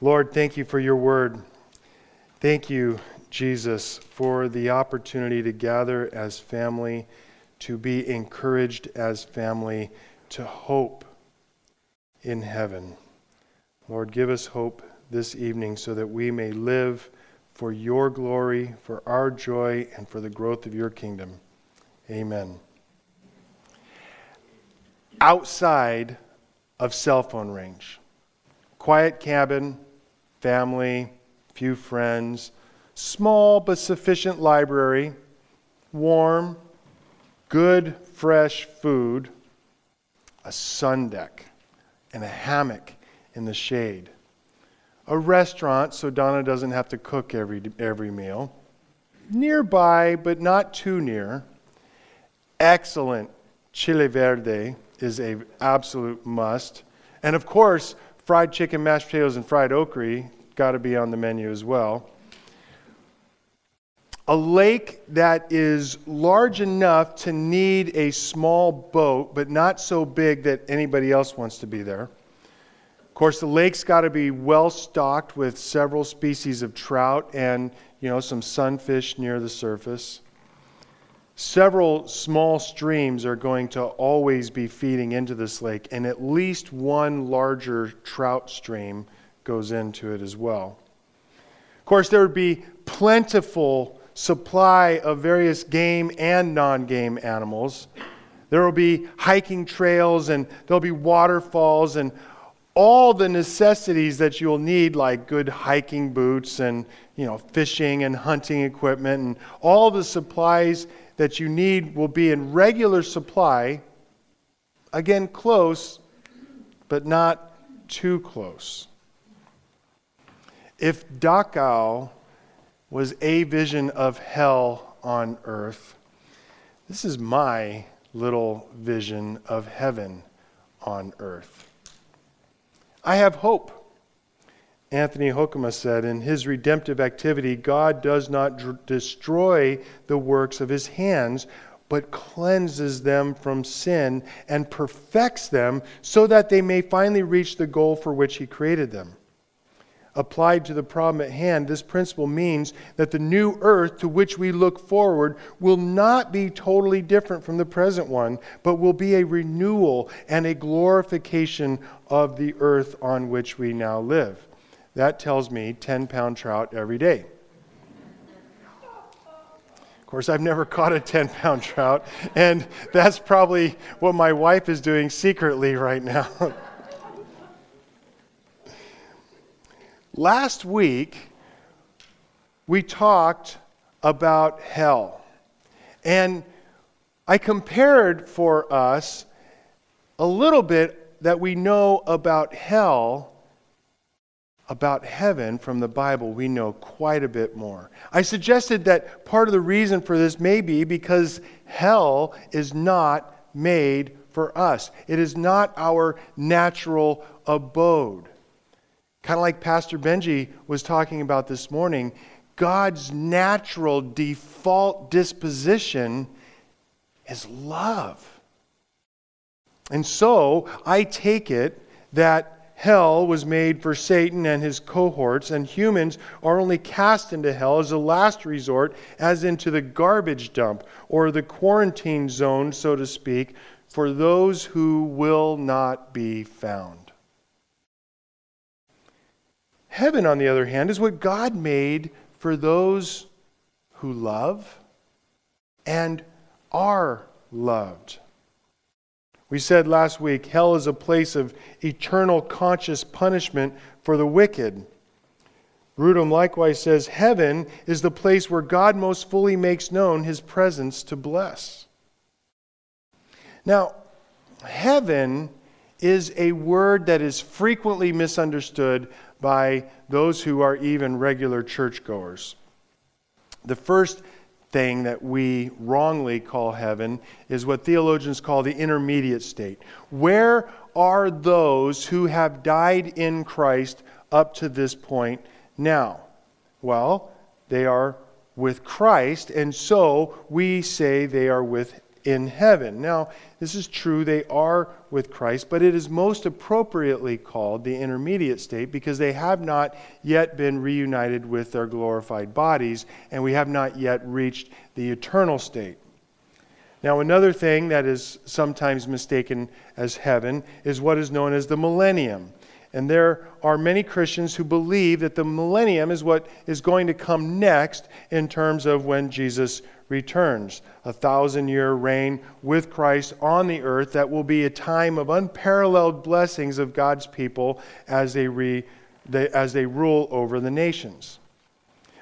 Lord, thank you for your word. Thank you, Jesus, for the opportunity to gather as family, to be encouraged as family, to hope in heaven. Lord, give us hope this evening so that we may live for your glory, for our joy, and for the growth of your kingdom. Amen. Outside of cell phone range, quiet cabin, family, few friends, small but sufficient library, warm, good, fresh food, a sun deck, and a hammock in the shade. A restaurant so Donna doesn't have to cook every, every meal. Nearby, but not too near. Excellent chile verde is a absolute must. And of course, fried chicken, mashed potatoes, and fried okra got to be on the menu as well. A lake that is large enough to need a small boat, but not so big that anybody else wants to be there. Of course, the lake's got to be well stocked with several species of trout and, you know, some sunfish near the surface. Several small streams are going to always be feeding into this lake, and at least one larger trout stream goes into it as well. Of course, there would be plentiful supply of various game and non-game animals. There will be hiking trails and there'll be waterfalls and all the necessities that you'll need like good hiking boots and you know fishing and hunting equipment and all the supplies that you need will be in regular supply. Again, close, but not too close. If Dachau was a vision of hell on earth, this is my little vision of heaven on earth. I have hope. Anthony Hoekema said, in his redemptive activity, God does not destroy the works of his hands, but cleanses them from sin and perfects them so that they may finally reach the goal for which he created them. Applied to the problem at hand, this principle means that the new earth to which we look forward will not be totally different from the present one, but will be a renewal and a glorification of the earth on which we now live. That tells me 10 pound trout every day. Of course, I've never caught a 10 pound trout, and that's probably what my wife is doing secretly right now. Last week, we talked about hell. And I compared for us a little bit that we know about hell about heaven from the Bible, we know quite a bit more. I suggested that part of the reason for this may be because hell is not made for us, it is not our natural abode. Kind of like Pastor Benji was talking about this morning, God's natural default disposition is love. And so I take it that hell was made for Satan and his cohorts, and humans are only cast into hell as a last resort, as into the garbage dump or the quarantine zone, so to speak, for those who will not be found. Heaven, on the other hand, is what God made for those who love and are loved. We said last week hell is a place of eternal conscious punishment for the wicked. Grudem likewise says heaven is the place where God most fully makes known his presence to bless. Now, heaven is a word that is frequently misunderstood by those who are even regular churchgoers. The first thing that we wrongly call heaven is what theologians call the intermediate state. Where are those who have died in Christ up to this point now? Well, they are with Christ, and so we say they are with in heaven. Now, this is true, they are with Christ, but it is most appropriately called the intermediate state because they have not yet been reunited with their glorified bodies, and we have not yet reached the eternal state. Now, another thing that is sometimes mistaken as heaven is what is known as the millennium. And there are many Christians who believe that the millennium is what is going to come next in terms of when Jesus returns. A thousand year reign with Christ on the earth that will be a time of unparalleled blessings of God's people as they, re, they, as they rule over the nations.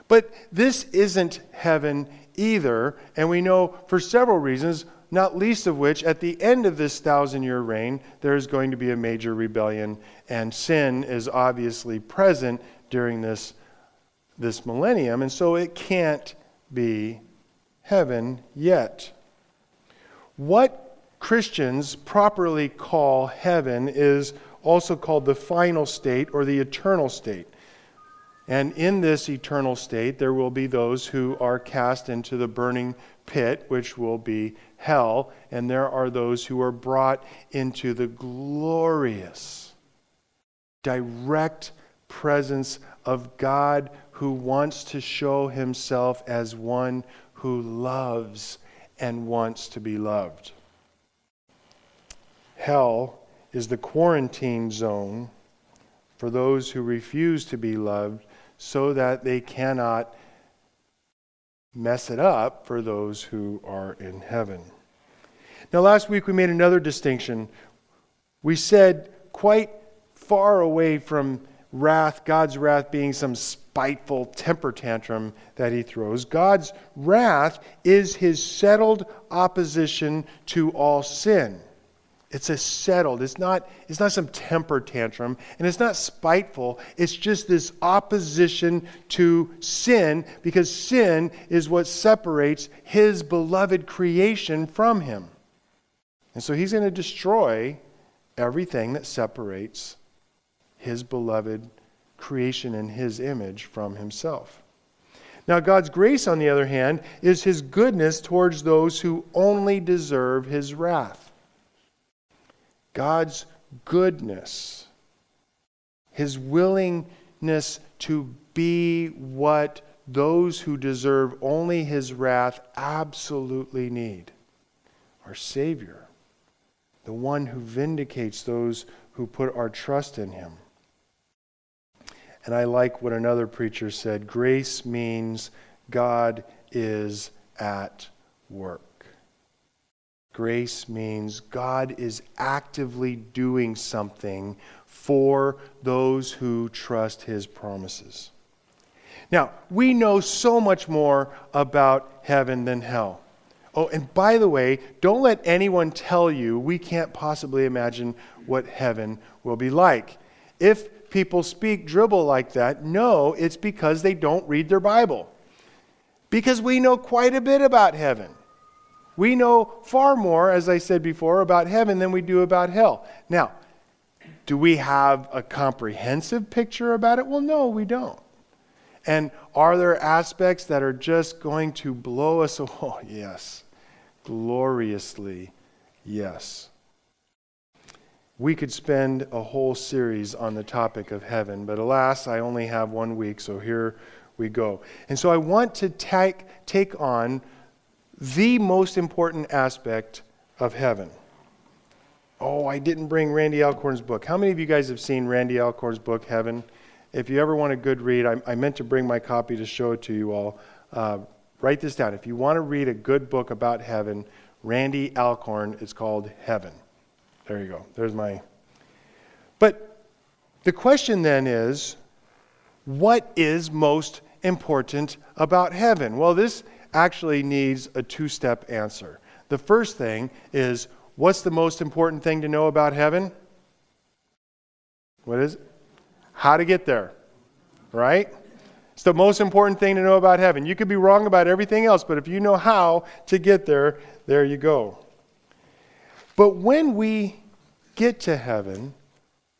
But this isn't heaven either, and we know for several reasons, not least of which, at the end of this thousand year reign, there is going to be a major rebellion, and sin is obviously present during this, this millennium, and so it can't be heaven yet. What Christians properly call heaven is also called the final state or the eternal state. And in this eternal state, there will be those who are cast into the burning pit, which will be hell, and there are those who are brought into the glorious, direct presence of God who wants to show himself as one who loves and wants to be loved. Hell is the quarantine zone for those who refuse to be loved so that they cannot mess it up for those who are in heaven. Now, last week we made another distinction. We said quite far away from wrath, God's wrath being some spiteful temper tantrum that he throws. God's wrath is his settled opposition to all sin. It's a settled, it's not, it's not some temper tantrum, and it's not spiteful. It's just this opposition to sin because sin is what separates his beloved creation from him. And so he's going to destroy everything that separates his beloved creation in his image from himself. Now, God's grace, on the other hand, is his goodness towards those who only deserve his wrath. God's goodness, his willingness to be what those who deserve only his wrath absolutely need our Savior, the one who vindicates those who put our trust in him. And I like what another preacher said grace means God is at work. Grace means God is actively doing something for those who trust his promises. Now, we know so much more about heaven than hell. Oh, and by the way, don't let anyone tell you we can't possibly imagine what heaven will be like. If people speak dribble like that, no, it's because they don't read their Bible. Because we know quite a bit about heaven. We know far more, as I said before, about heaven than we do about hell. Now, do we have a comprehensive picture about it? Well, no, we don't. And are there aspects that are just going to blow us away? Oh, yes. Gloriously, yes. We could spend a whole series on the topic of heaven, but alas, I only have one week, so here we go. And so I want to take, take on the most important aspect of heaven. Oh, I didn't bring Randy Alcorn's book. How many of you guys have seen Randy Alcorn's book, Heaven? If you ever want a good read, I, I meant to bring my copy to show it to you all. Uh, write this down. If you want to read a good book about heaven, Randy Alcorn, it's called Heaven. There you go. There's my. But the question then is what is most important about heaven? Well, this actually needs a two step answer. The first thing is what's the most important thing to know about heaven? What is it? How to get there, right? It's the most important thing to know about heaven. You could be wrong about everything else, but if you know how to get there, there you go. But when we get to heaven,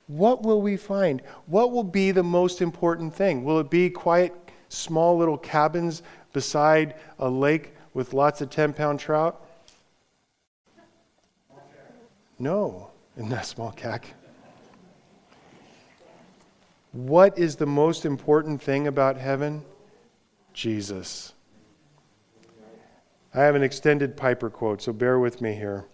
what will we find? What will be the most important thing? Will it be quiet, small little cabins beside a lake with lots of 10 pound trout? No, in that small cack. What is the most important thing about heaven? Jesus. I have an extended Piper quote, so bear with me here.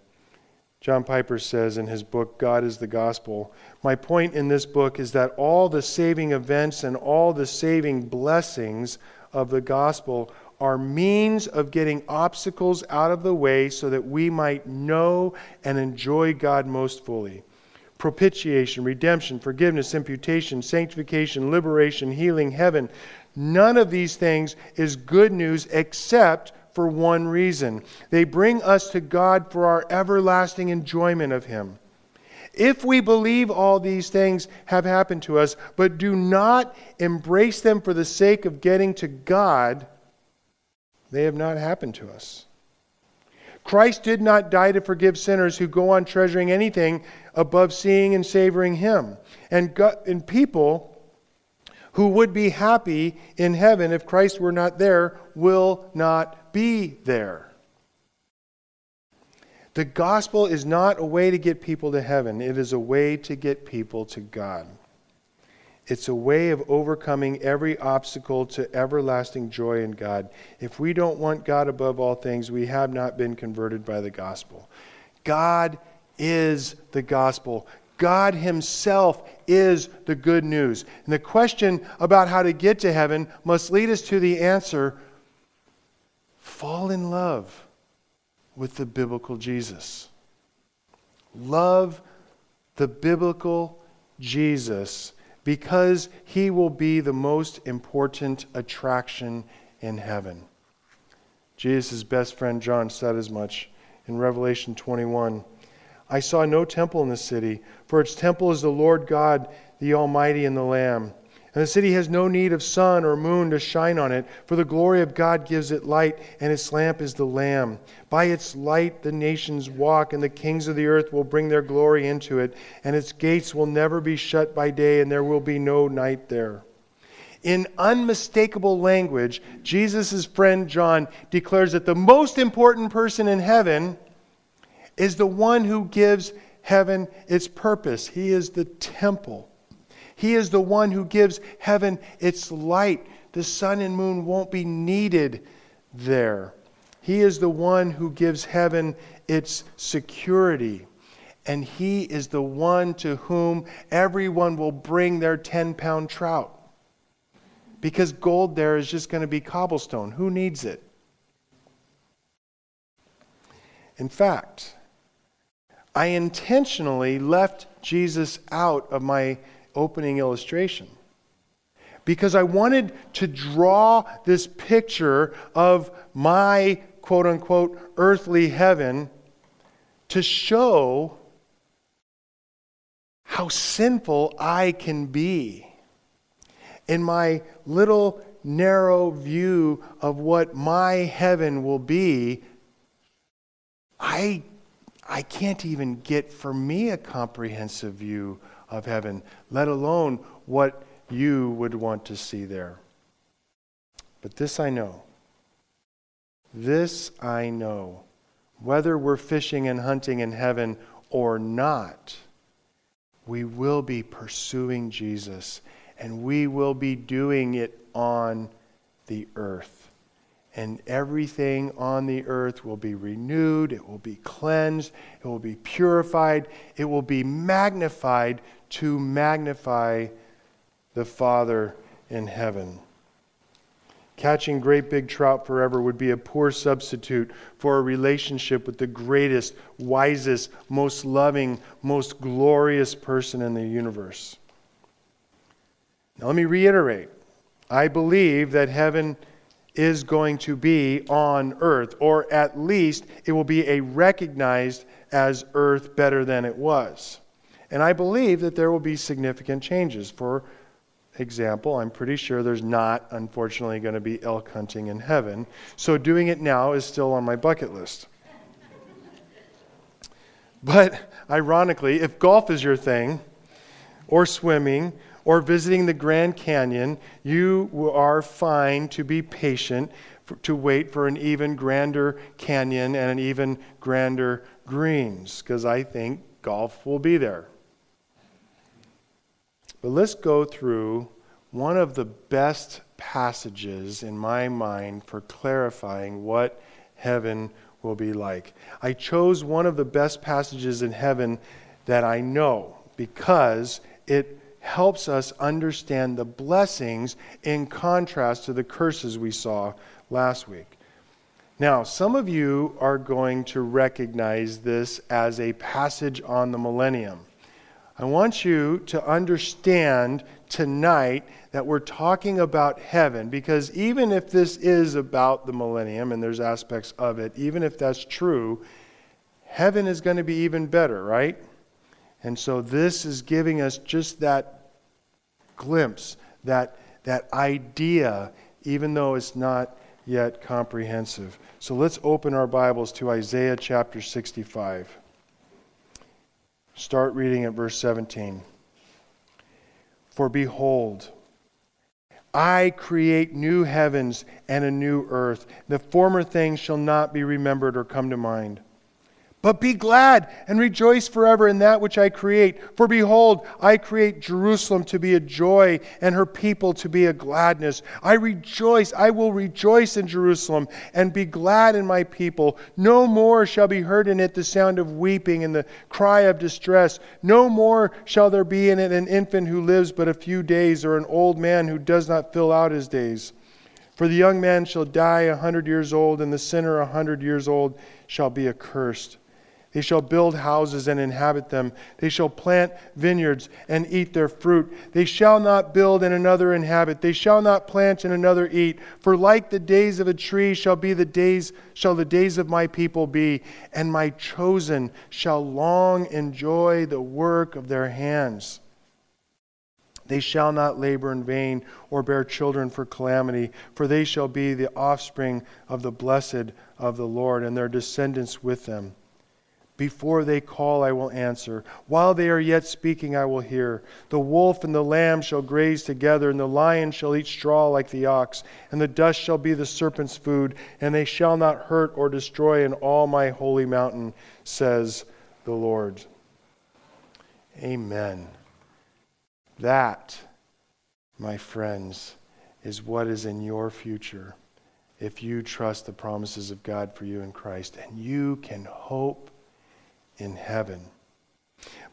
John Piper says in his book, God is the Gospel My point in this book is that all the saving events and all the saving blessings of the gospel are means of getting obstacles out of the way so that we might know and enjoy God most fully. Propitiation, redemption, forgiveness, imputation, sanctification, liberation, healing, heaven. None of these things is good news except for one reason they bring us to God for our everlasting enjoyment of Him. If we believe all these things have happened to us, but do not embrace them for the sake of getting to God, they have not happened to us. Christ did not die to forgive sinners who go on treasuring anything above seeing and savoring Him. And, God, and people who would be happy in heaven if Christ were not there will not be there. The gospel is not a way to get people to heaven, it is a way to get people to God. It's a way of overcoming every obstacle to everlasting joy in God. If we don't want God above all things, we have not been converted by the gospel. God is the gospel. God Himself is the good news. And the question about how to get to heaven must lead us to the answer fall in love with the biblical Jesus. Love the biblical Jesus because he will be the most important attraction in heaven. Jesus' best friend John said as much in Revelation 21. I saw no temple in the city, for its temple is the Lord God, the Almighty, and the Lamb. And the city has no need of sun or moon to shine on it, for the glory of God gives it light, and its lamp is the Lamb. By its light the nations walk, and the kings of the earth will bring their glory into it, and its gates will never be shut by day, and there will be no night there. In unmistakable language, Jesus' friend John declares that the most important person in heaven is the one who gives heaven its purpose. He is the temple. He is the one who gives heaven its light. The sun and moon won't be needed there. He is the one who gives heaven its security. And he is the one to whom everyone will bring their 10 pound trout. Because gold there is just going to be cobblestone. Who needs it? In fact, I intentionally left Jesus out of my opening illustration because I wanted to draw this picture of my quote unquote earthly heaven to show how sinful I can be. In my little narrow view of what my heaven will be, I I can't even get for me a comprehensive view of heaven, let alone what you would want to see there. But this I know. This I know. Whether we're fishing and hunting in heaven or not, we will be pursuing Jesus and we will be doing it on the earth and everything on the earth will be renewed, it will be cleansed, it will be purified, it will be magnified to magnify the Father in heaven. Catching great big trout forever would be a poor substitute for a relationship with the greatest, wisest, most loving, most glorious person in the universe. Now, let me reiterate I believe that heaven is going to be on earth, or at least it will be a recognized as earth better than it was. And I believe that there will be significant changes. For example, I'm pretty sure there's not, unfortunately, going to be elk hunting in heaven. So doing it now is still on my bucket list. But ironically, if golf is your thing, or swimming, or visiting the Grand Canyon, you are fine to be patient, for, to wait for an even grander canyon and an even grander greens, because I think golf will be there. But let's go through one of the best passages in my mind for clarifying what heaven will be like. I chose one of the best passages in heaven that I know because it helps us understand the blessings in contrast to the curses we saw last week. Now, some of you are going to recognize this as a passage on the millennium. I want you to understand tonight that we're talking about heaven because even if this is about the millennium and there's aspects of it, even if that's true, heaven is going to be even better, right? And so this is giving us just that glimpse, that, that idea, even though it's not yet comprehensive. So let's open our Bibles to Isaiah chapter 65. Start reading at verse 17. For behold, I create new heavens and a new earth. The former things shall not be remembered or come to mind. But be glad and rejoice forever in that which I create. For behold, I create Jerusalem to be a joy and her people to be a gladness. I rejoice, I will rejoice in Jerusalem and be glad in my people. No more shall be heard in it the sound of weeping and the cry of distress. No more shall there be in it an infant who lives but a few days or an old man who does not fill out his days. For the young man shall die a hundred years old, and the sinner a hundred years old shall be accursed. They shall build houses and inhabit them. They shall plant vineyards and eat their fruit. They shall not build and another inhabit. They shall not plant and another eat. For like the days of a tree shall be the days shall the days of my people be, and my chosen shall long enjoy the work of their hands. They shall not labor in vain or bear children for calamity, for they shall be the offspring of the blessed of the Lord, and their descendants with them. Before they call, I will answer. While they are yet speaking, I will hear. The wolf and the lamb shall graze together, and the lion shall eat straw like the ox, and the dust shall be the serpent's food, and they shall not hurt or destroy in all my holy mountain, says the Lord. Amen. That, my friends, is what is in your future if you trust the promises of God for you in Christ, and you can hope in heaven.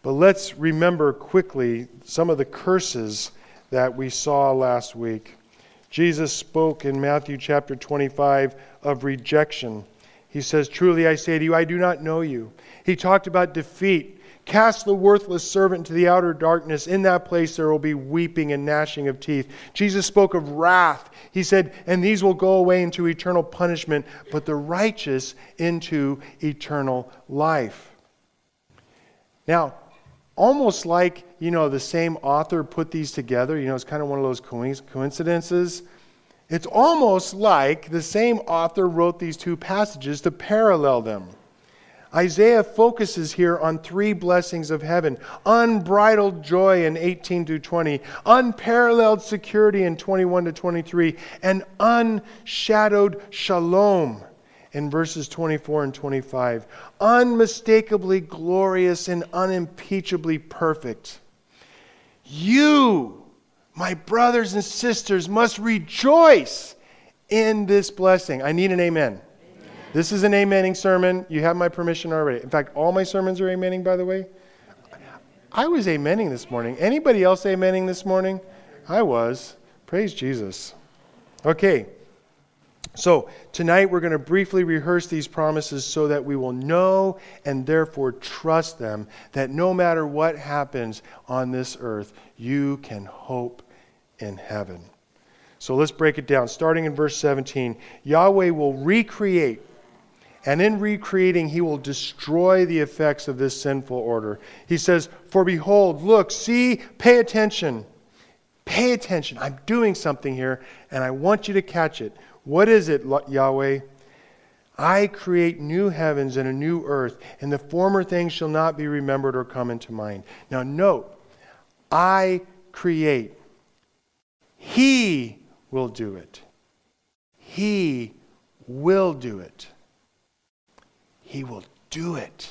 But let's remember quickly some of the curses that we saw last week. Jesus spoke in Matthew chapter 25 of rejection. He says, Truly I say to you, I do not know you. He talked about defeat. Cast the worthless servant into the outer darkness. In that place there will be weeping and gnashing of teeth. Jesus spoke of wrath. He said, And these will go away into eternal punishment, but the righteous into eternal life. Now, almost like, you know, the same author put these together, you know, it's kind of one of those coincidences. It's almost like the same author wrote these two passages to parallel them. Isaiah focuses here on three blessings of heaven unbridled joy in 18 to 20, unparalleled security in 21 to 23, and unshadowed shalom in verses 24 and 25. Unmistakably glorious and unimpeachably perfect. You, my brothers and sisters, must rejoice in this blessing. I need an amen. amen. This is an amening sermon. You have my permission already. In fact, all my sermons are amening, by the way. I was amening this morning. Anybody else amening this morning? I was. Praise Jesus. Okay. So, tonight we're going to briefly rehearse these promises so that we will know and therefore trust them that no matter what happens on this earth, you can hope in heaven. So, let's break it down. Starting in verse 17 Yahweh will recreate, and in recreating, he will destroy the effects of this sinful order. He says, For behold, look, see, pay attention. Pay attention. I'm doing something here, and I want you to catch it. What is it, Yahweh? I create new heavens and a new earth, and the former things shall not be remembered or come into mind. Now, note, I create. He will do it. He will do it. He will do it.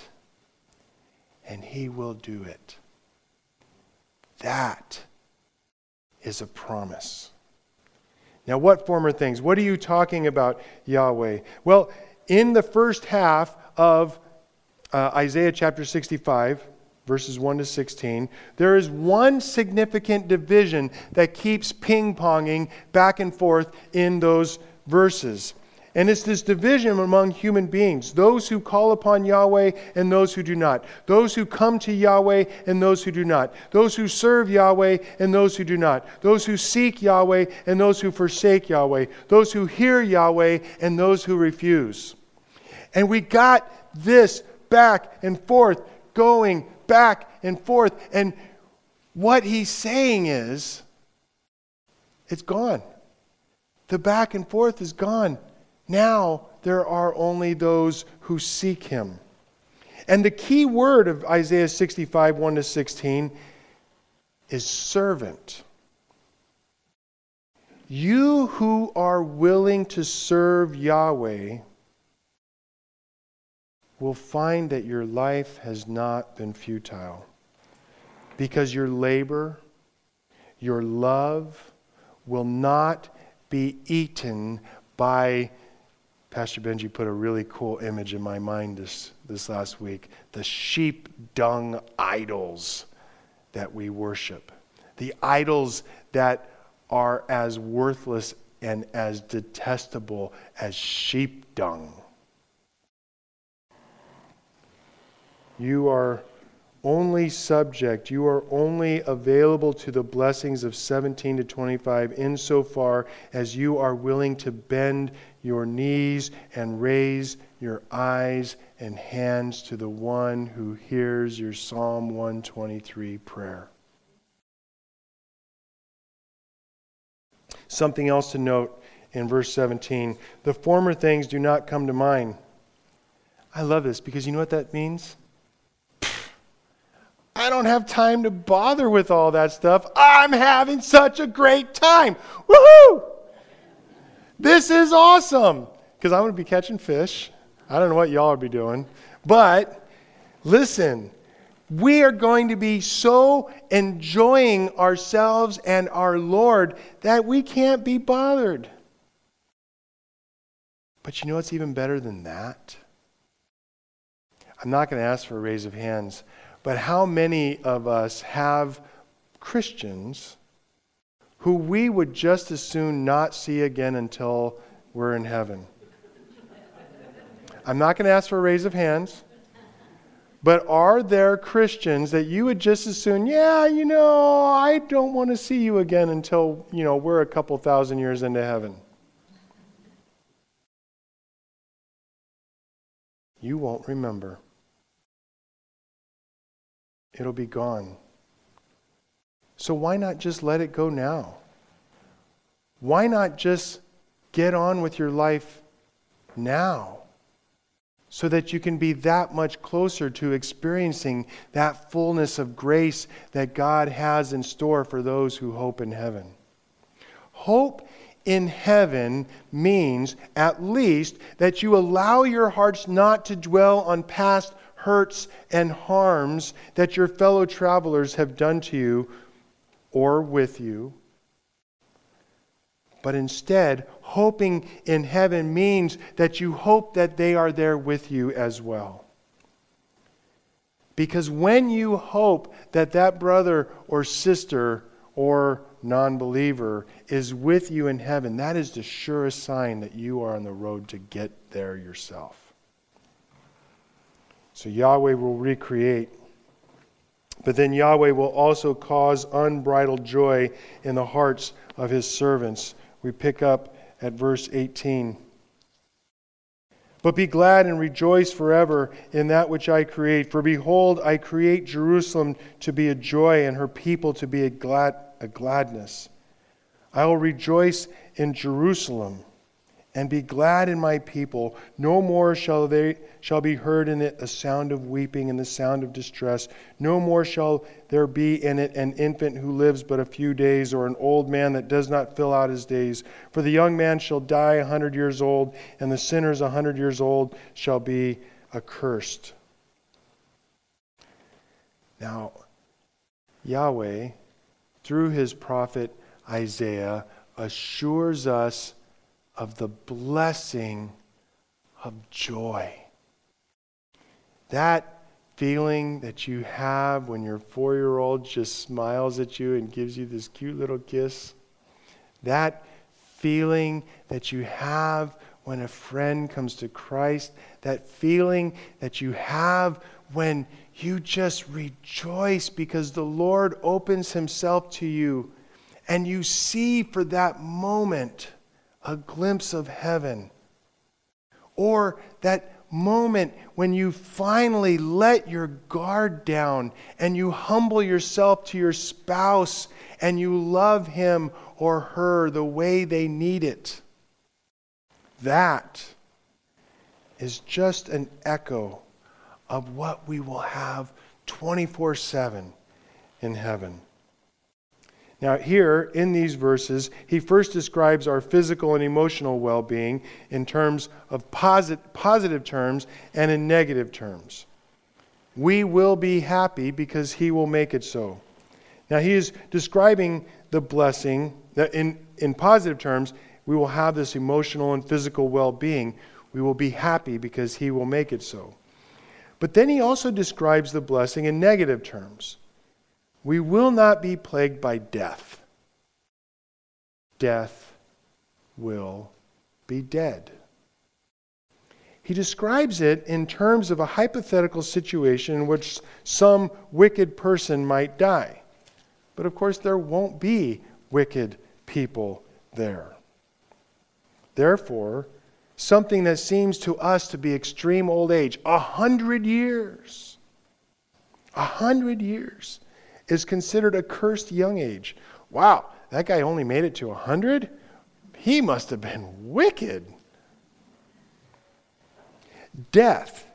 and he will do it. That is a promise. Now, what former things? What are you talking about, Yahweh? Well, in the first half of uh, Isaiah chapter 65, verses 1 to 16, there is one significant division that keeps ping ponging back and forth in those verses. And it's this division among human beings those who call upon Yahweh and those who do not. Those who come to Yahweh and those who do not. Those who serve Yahweh and those who do not. Those who seek Yahweh and those who forsake Yahweh. Those who hear Yahweh and those who refuse. And we got this back and forth, going back and forth. And what he's saying is, it's gone. The back and forth is gone. Now there are only those who seek him. And the key word of Isaiah 65, 1 to 16 is servant. You who are willing to serve Yahweh will find that your life has not been futile because your labor, your love will not be eaten by Pastor Benji put a really cool image in my mind this, this last week the sheep dung idols that we worship. The idols that are as worthless and as detestable as sheep dung. You are only subject, you are only available to the blessings of 17 to 25 insofar as you are willing to bend your knees and raise your eyes and hands to the one who hears your Psalm 123 prayer. Something else to note in verse 17 the former things do not come to mind. I love this because you know what that means? I don't have time to bother with all that stuff. I'm having such a great time. Woohoo! This is awesome because I'm going to be catching fish. I don't know what y'all will be doing. But listen, we are going to be so enjoying ourselves and our Lord that we can't be bothered. But you know what's even better than that? I'm not going to ask for a raise of hands, but how many of us have Christians who we would just as soon not see again until we're in heaven. I'm not going to ask for a raise of hands, but are there Christians that you would just as soon, yeah, you know, I don't want to see you again until, you know, we're a couple thousand years into heaven? You won't remember. It'll be gone. So why not just let it go now? Why not just get on with your life now? So that you can be that much closer to experiencing that fullness of grace that God has in store for those who hope in heaven. Hope in heaven means at least that you allow your hearts not to dwell on past hurts and harms that your fellow travelers have done to you or with you. But instead, hoping in heaven means that you hope that they are there with you as well. Because when you hope that that brother or sister or non believer is with you in heaven, that is the surest sign that you are on the road to get there yourself. So Yahweh will recreate but then Yahweh will also cause unbridled joy in the hearts of his servants. We pick up at verse 18. But be glad and rejoice forever in that which I create. For behold, I create Jerusalem to be a joy and her people to be a, glad, a gladness. I will rejoice in Jerusalem and be glad in my people. No more shall they shall be heard in it a sound of weeping and the sound of distress. No more shall there be in it an infant who lives but a few days, or an old man that does not fill out his days. For the young man shall die a hundred years old, and the sinners a hundred years old shall be accursed. Now, Yahweh, through his prophet Isaiah, assures us of the blessing of joy. That feeling that you have when your four year old just smiles at you and gives you this cute little kiss, that feeling that you have when a friend comes to Christ, that feeling that you have when you just rejoice because the Lord opens Himself to you and you see for that moment a glimpse of heaven. Or that moment when you finally let your guard down and you humble yourself to your spouse and you love him or her the way they need it. That is just an echo of what we will have 24 7 in heaven. Now, here in these verses, he first describes our physical and emotional well being in terms of posit- positive terms and in negative terms. We will be happy because he will make it so. Now, he is describing the blessing that in, in positive terms, we will have this emotional and physical well being. We will be happy because he will make it so. But then he also describes the blessing in negative terms. We will not be plagued by death. Death will be dead. He describes it in terms of a hypothetical situation in which some wicked person might die. But of course, there won't be wicked people there. Therefore, something that seems to us to be extreme old age, a hundred years, a hundred years is considered a cursed young age. Wow, that guy only made it to 100? He must have been wicked. Death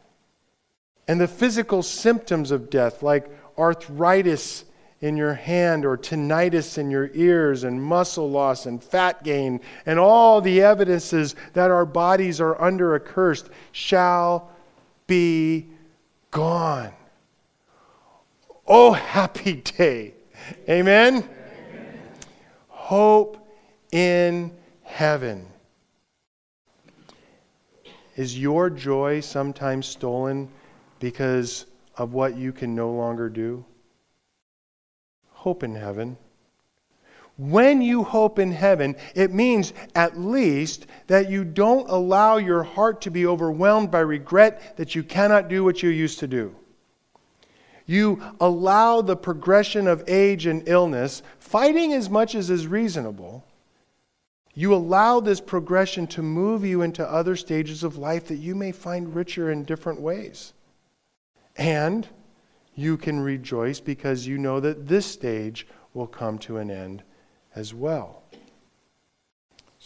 and the physical symptoms of death, like arthritis in your hand or tinnitus in your ears and muscle loss and fat gain and all the evidences that our bodies are under a curse shall be gone. Oh, happy day. Amen? Amen. Hope in heaven. Is your joy sometimes stolen because of what you can no longer do? Hope in heaven. When you hope in heaven, it means at least that you don't allow your heart to be overwhelmed by regret that you cannot do what you used to do. You allow the progression of age and illness, fighting as much as is reasonable. You allow this progression to move you into other stages of life that you may find richer in different ways. And you can rejoice because you know that this stage will come to an end as well.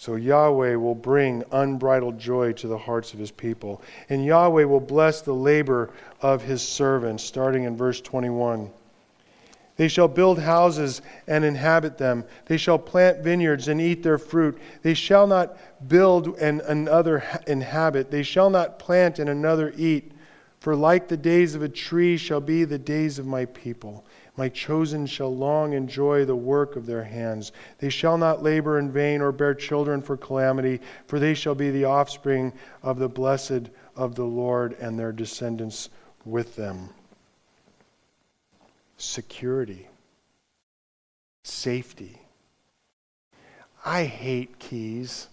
So Yahweh will bring unbridled joy to the hearts of his people. And Yahweh will bless the labor of his servants, starting in verse 21. They shall build houses and inhabit them. They shall plant vineyards and eat their fruit. They shall not build and another inhabit. They shall not plant and another eat. For like the days of a tree shall be the days of my people my chosen shall long enjoy the work of their hands. They shall not labor in vain or bear children for calamity, for they shall be the offspring of the blessed of the Lord and their descendants with them. Security, safety. I hate keys.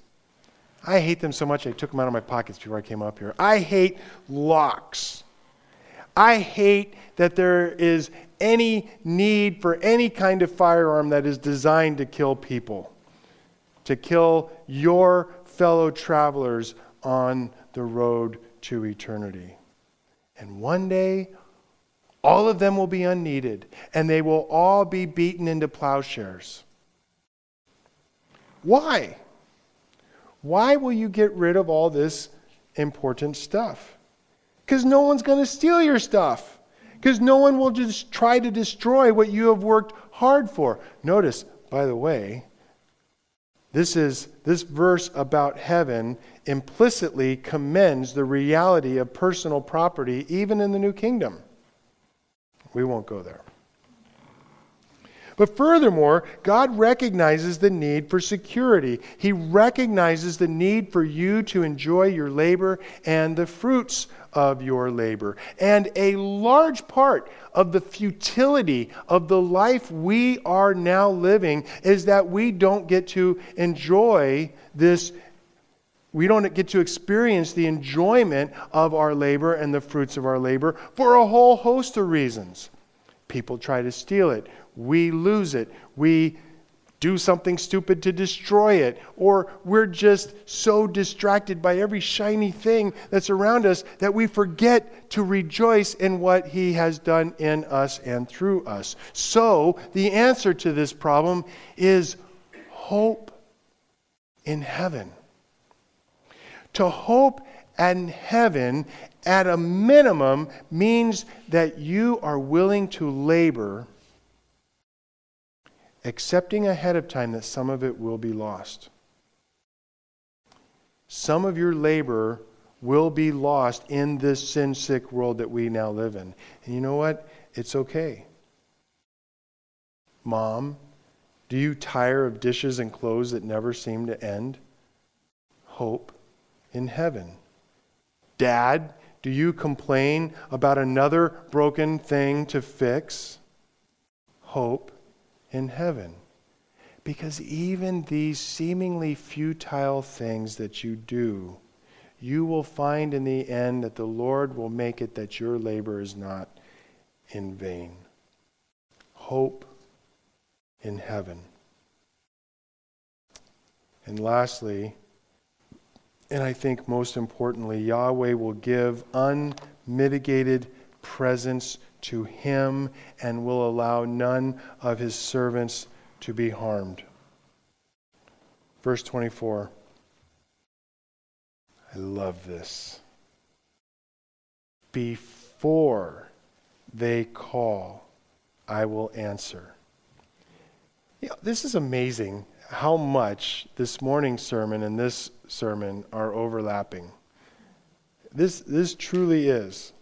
I hate them so much I took them out of my pockets before I came up here. I hate locks. I hate that there is any need for any kind of firearm that is designed to kill people, to kill your fellow travelers on the road to eternity. And one day, all of them will be unneeded, and they will all be beaten into plowshares. Why? Why will you get rid of all this important stuff? Because no one's going to steal your stuff because no one will just try to destroy what you have worked hard for. Notice, by the way, this is this verse about heaven implicitly commends the reality of personal property even in the new kingdom. We won't go there. But furthermore, God recognizes the need for security. He recognizes the need for you to enjoy your labor and the fruits of your labor. And a large part of the futility of the life we are now living is that we don't get to enjoy this we don't get to experience the enjoyment of our labor and the fruits of our labor for a whole host of reasons. People try to steal it, we lose it, we do something stupid to destroy it, or we're just so distracted by every shiny thing that's around us that we forget to rejoice in what He has done in us and through us. So, the answer to this problem is hope in heaven to hope in heaven at a minimum means that you are willing to labor, accepting ahead of time that some of it will be lost. Some of your labor will be lost in this sin sick world that we now live in. And you know what? It's okay. Mom, do you tire of dishes and clothes that never seem to end? Hope in heaven. Dad, do you complain about another broken thing to fix? Hope in heaven. Because even these seemingly futile things that you do, you will find in the end that the Lord will make it that your labor is not in vain. Hope in heaven. And lastly, and I think most importantly, Yahweh will give unmitigated presence to him and will allow none of his servants to be harmed. Verse 24. I love this. Before they call, I will answer. You know, this is amazing how much this morning's sermon and this sermon are overlapping. This, this truly is.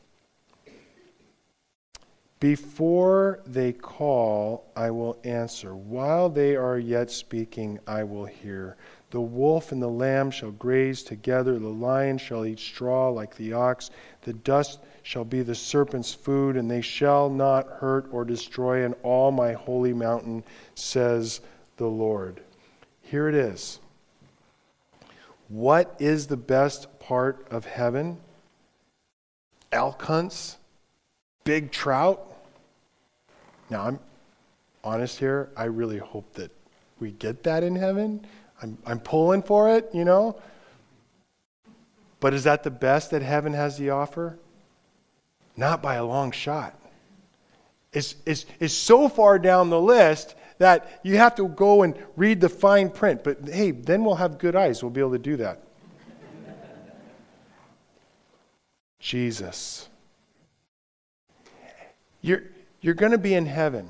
Before they call, I will answer. While they are yet speaking, I will hear. The wolf and the lamb shall graze together. The lion shall eat straw like the ox. The dust shall be the serpent's food, and they shall not hurt or destroy in all my holy mountain, says the Lord. Here it is. What is the best part of heaven? Elk hunts, big trout. Now, I'm honest here. I really hope that we get that in heaven. I'm, I'm pulling for it, you know. But is that the best that heaven has to offer? Not by a long shot. It's, it's, it's so far down the list that you have to go and read the fine print. But hey, then we'll have good eyes. We'll be able to do that. Jesus. You're, you're going to be in heaven.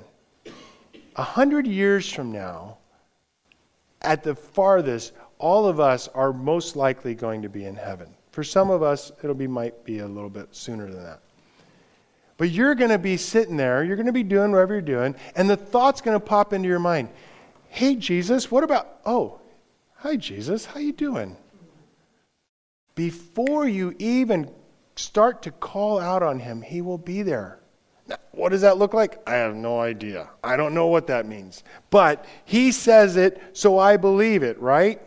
A hundred years from now, at the farthest, all of us are most likely going to be in heaven. For some of us, it'll be might be a little bit sooner than that. But you're going to be sitting there, you're going to be doing whatever you're doing, and the thought's going to pop into your mind. Hey Jesus, what about Oh, hi Jesus, how you doing? Before you even start to call out on him, he will be there. Now, what does that look like? I have no idea. I don't know what that means. But he says it, so I believe it, right?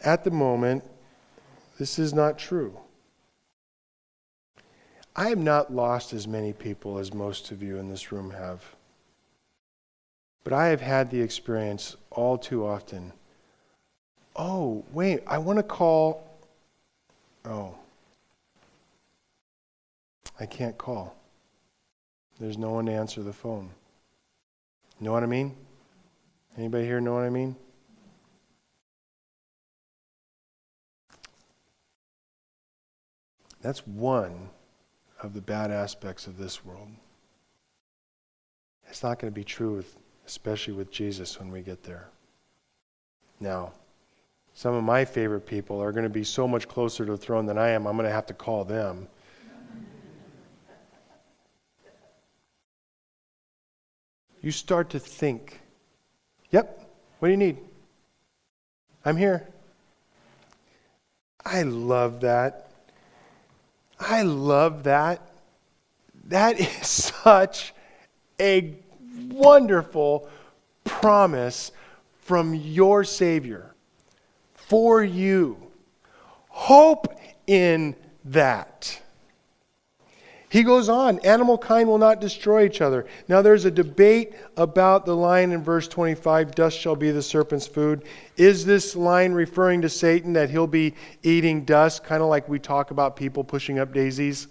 At the moment, this is not true. I have not lost as many people as most of you in this room have. But I have had the experience all too often. Oh, wait, I want to call. Oh, I can't call. There's no one to answer the phone. Know what I mean? Anybody here know what I mean? That's one of the bad aspects of this world. It's not going to be true, with, especially with Jesus when we get there. Now, some of my favorite people are going to be so much closer to the throne than I am, I'm going to have to call them. You start to think, yep, what do you need? I'm here. I love that. I love that. That is such a wonderful promise from your Savior for you. Hope in that. He goes on, animal kind will not destroy each other. Now, there's a debate about the line in verse 25 dust shall be the serpent's food. Is this line referring to Satan that he'll be eating dust, kind of like we talk about people pushing up daisies?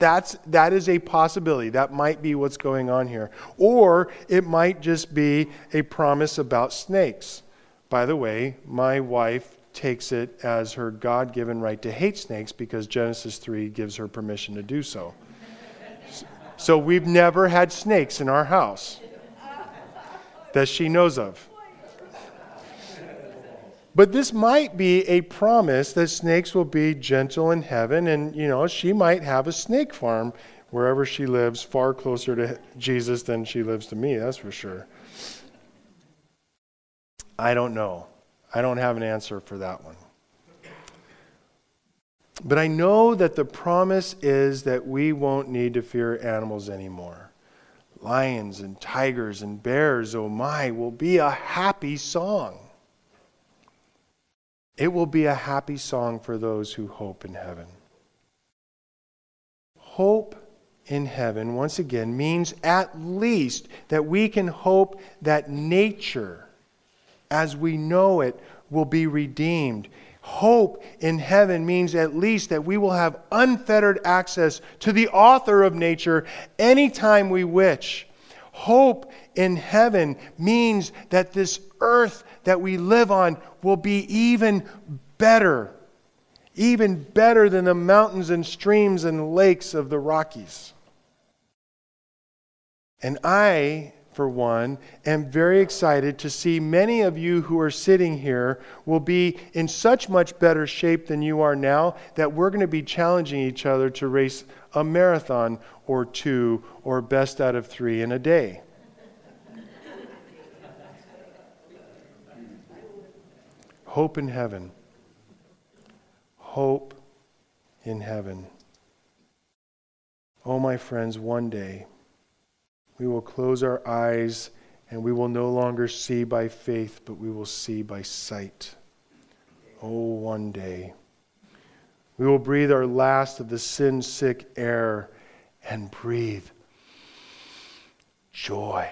That's, that is a possibility. That might be what's going on here. Or it might just be a promise about snakes. By the way, my wife takes it as her God given right to hate snakes because Genesis 3 gives her permission to do so. So we've never had snakes in our house that she knows of. But this might be a promise that snakes will be gentle in heaven, and you know, she might have a snake farm wherever she lives, far closer to Jesus than she lives to me, that's for sure. I don't know. I don't have an answer for that one. But I know that the promise is that we won't need to fear animals anymore. Lions and tigers and bears, oh my, will be a happy song. It will be a happy song for those who hope in heaven. Hope in heaven, once again, means at least that we can hope that nature as we know it will be redeemed. Hope in heaven means at least that we will have unfettered access to the author of nature anytime we wish. Hope in heaven means that this earth that we live on will be even better, even better than the mountains and streams and lakes of the Rockies. And I for one, am very excited to see many of you who are sitting here will be in such much better shape than you are now that we're going to be challenging each other to race a marathon or two or best out of three in a day. Hope in heaven. Hope in heaven. Oh, my friends, one day we will close our eyes and we will no longer see by faith, but we will see by sight. Oh, one day. We will breathe our last of the sin sick air and breathe joy.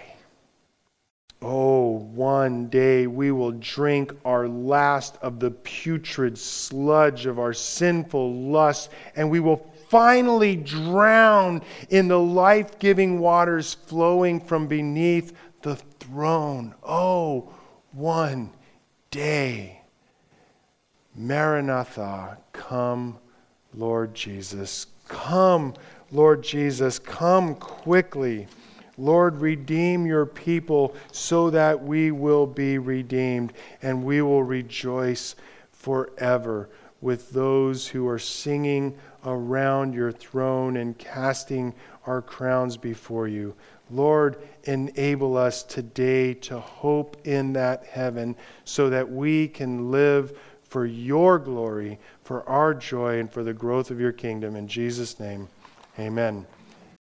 Oh, one day we will drink our last of the putrid sludge of our sinful lust, and we will finally drown in the life giving waters flowing from beneath the throne. Oh, one day. Maranatha, come, Lord Jesus. Come, Lord Jesus. Come quickly. Lord, redeem your people so that we will be redeemed and we will rejoice forever with those who are singing around your throne and casting our crowns before you. Lord, enable us today to hope in that heaven so that we can live for your glory, for our joy, and for the growth of your kingdom. In Jesus' name, amen.